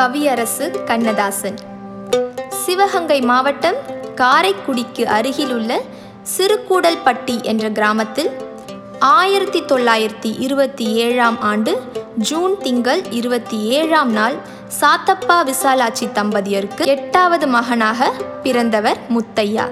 கவியரசு கண்ணதாசன். சிவகங்கை மாவட்டம் காரைக்குடிக்கு அருகிலுள்ள சிறுகூடல்பட்டி என்ற கிராமத்தில் ஆயிரத்தி தொள்ளாயிரத்தி இருபத்தி ஏழாம் ஆண்டு ஜூன் திங்கள் இருபத்தி ஏழாம் நாள் சாத்தப்பா விசாலாட்சி தம்பதியருக்கு எட்டாவது மகனாக பிறந்தவர் முத்தையா.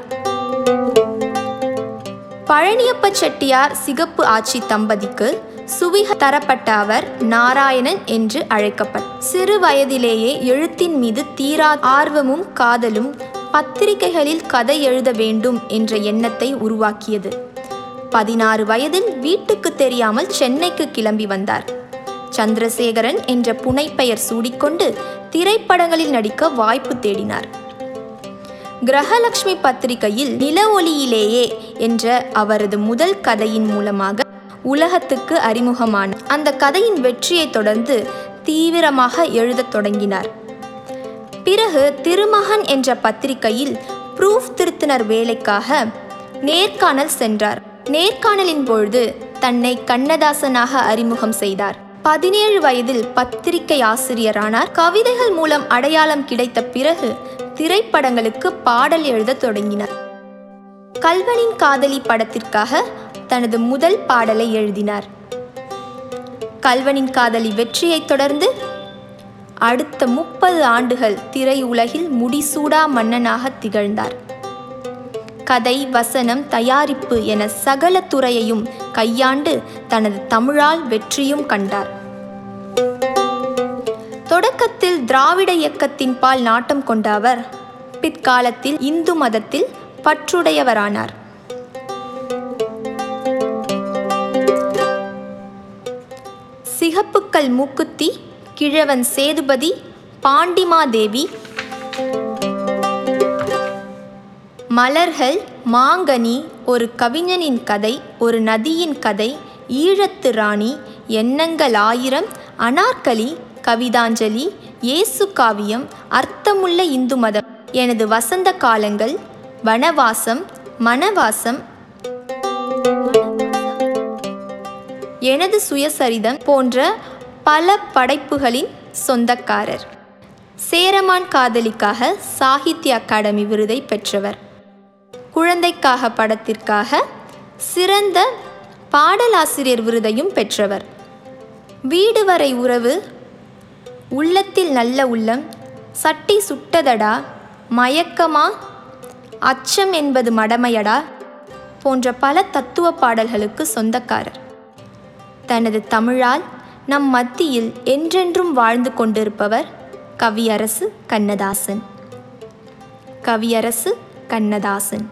பழனியப்ப செட்டியார் சிகப்பு ஆட்சி தம்பதிக்கு சுவிக தரப்பட்ட அவர் நாராயணன் என்று அழைக்கப்பட்டார் சிறு வயதிலேயே எழுத்தின் மீது தீரா ஆர்வமும் காதலும் பத்திரிகைகளில் கதை எழுத வேண்டும் என்ற எண்ணத்தை உருவாக்கியது. பதினாறு வயதில் வீட்டுக்கு தெரியாமல் சென்னைக்கு கிளம்பி வந்தார். சந்திரசேகரன் என்ற புனைப்பெயர் சூடிக்கொண்டு திரைப்படங்களில் நடிக்க வாய்ப்பு தேடினார். கிரகலட்சுமி பத்திரிகையில் நில ஒளியிலேயே என்ற அவரது முதல் கதையின் மூலமாக உலகத்துக்கு அறிமுகமான அந்த கதையின் வெற்றியை தொடர்ந்து தீவிரமாக எழுதத் தொடங்கினார். பிறகு திருமகன் என்ற பத்திரிகையில் ப்ரூஃப் திருத்தினர் வேலைக்காக நேர்காணல் சென்றார். நேர்காணலின் பொழுது தன்னை கண்ணதாசனாக அறிமுகம் செய்தார். பதினேழு வயதில் பத்திரிகை ஆசிரியரானார். கவிதைகள் மூலம் அடையாளம் கிடைத்த பிறகு திரைப்படங்களுக்கு பாடல் எழுதத் தொடங்கினார். கல்வனின் காதலி படத்திற்காக தனது முதல் பாடலை எழுதினார். கல்வனின் காதலி வெற்றியைத் தொடர்ந்து அடுத்த முப்பது ஆண்டுகள் திரையுலகில் முடிசூடா மன்னனாக திகழ்ந்தார். கதை வசனம் தயாரிப்பு என சகல துறையையும் கையாண்டு தனது தமிழால் வெற்றியும் கண்டார். தொடக்கத்தில் திராவிட இயக்கத்தின் பால் நாட்டம் கொண்ட அவர் பிற்காலத்தில் இந்து மதத்தில் பற்றுடையவரானார். சிகப்புக்கல் மூக்குத்தி கிழவன் சேதுபதி பாண்டிமாதேவி. மலர்கள் மாங்கனி ஒரு கவிஞனின் கதை ஒரு நதியின் கதை ஈழத்து ராணி எண்ணங்கள் ஆயிரம் அனார்கலி கவிதாஞ்சலி இயேசு காவியம் அர்த்தமுள்ள இந்து மதம். எனது வசந்த காலங்கள் வனவாசம் மனவாசம் எனது சுயசரிதம் போன்ற பல படைப்புகளின் சொந்தக்காரர். சேரமான் காதலிக்காக சாகித்ய அகாடமி விருதை பெற்றவர். குழந்தைக்காக படத்திற்காக சிறந்த பாடலாசிரியர் விருதையும் பெற்றவர். வீடு வரை உறவு உள்ளத்தில் நல்ல உள்ளம் சட்டி சுட்டதடா மயக்கமா அச்சம் என்பது மடமையடா போன்ற பல தத்துவ பாடல்களுக்கு சொந்தக்காரர். தனது தமிழால் நம் மத்தியில் என்றென்றும் வாழ்ந்து கொண்டிருப்பவர் கவியரசு கண்ணதாசன். கவியரசு கண்ணதாசன்.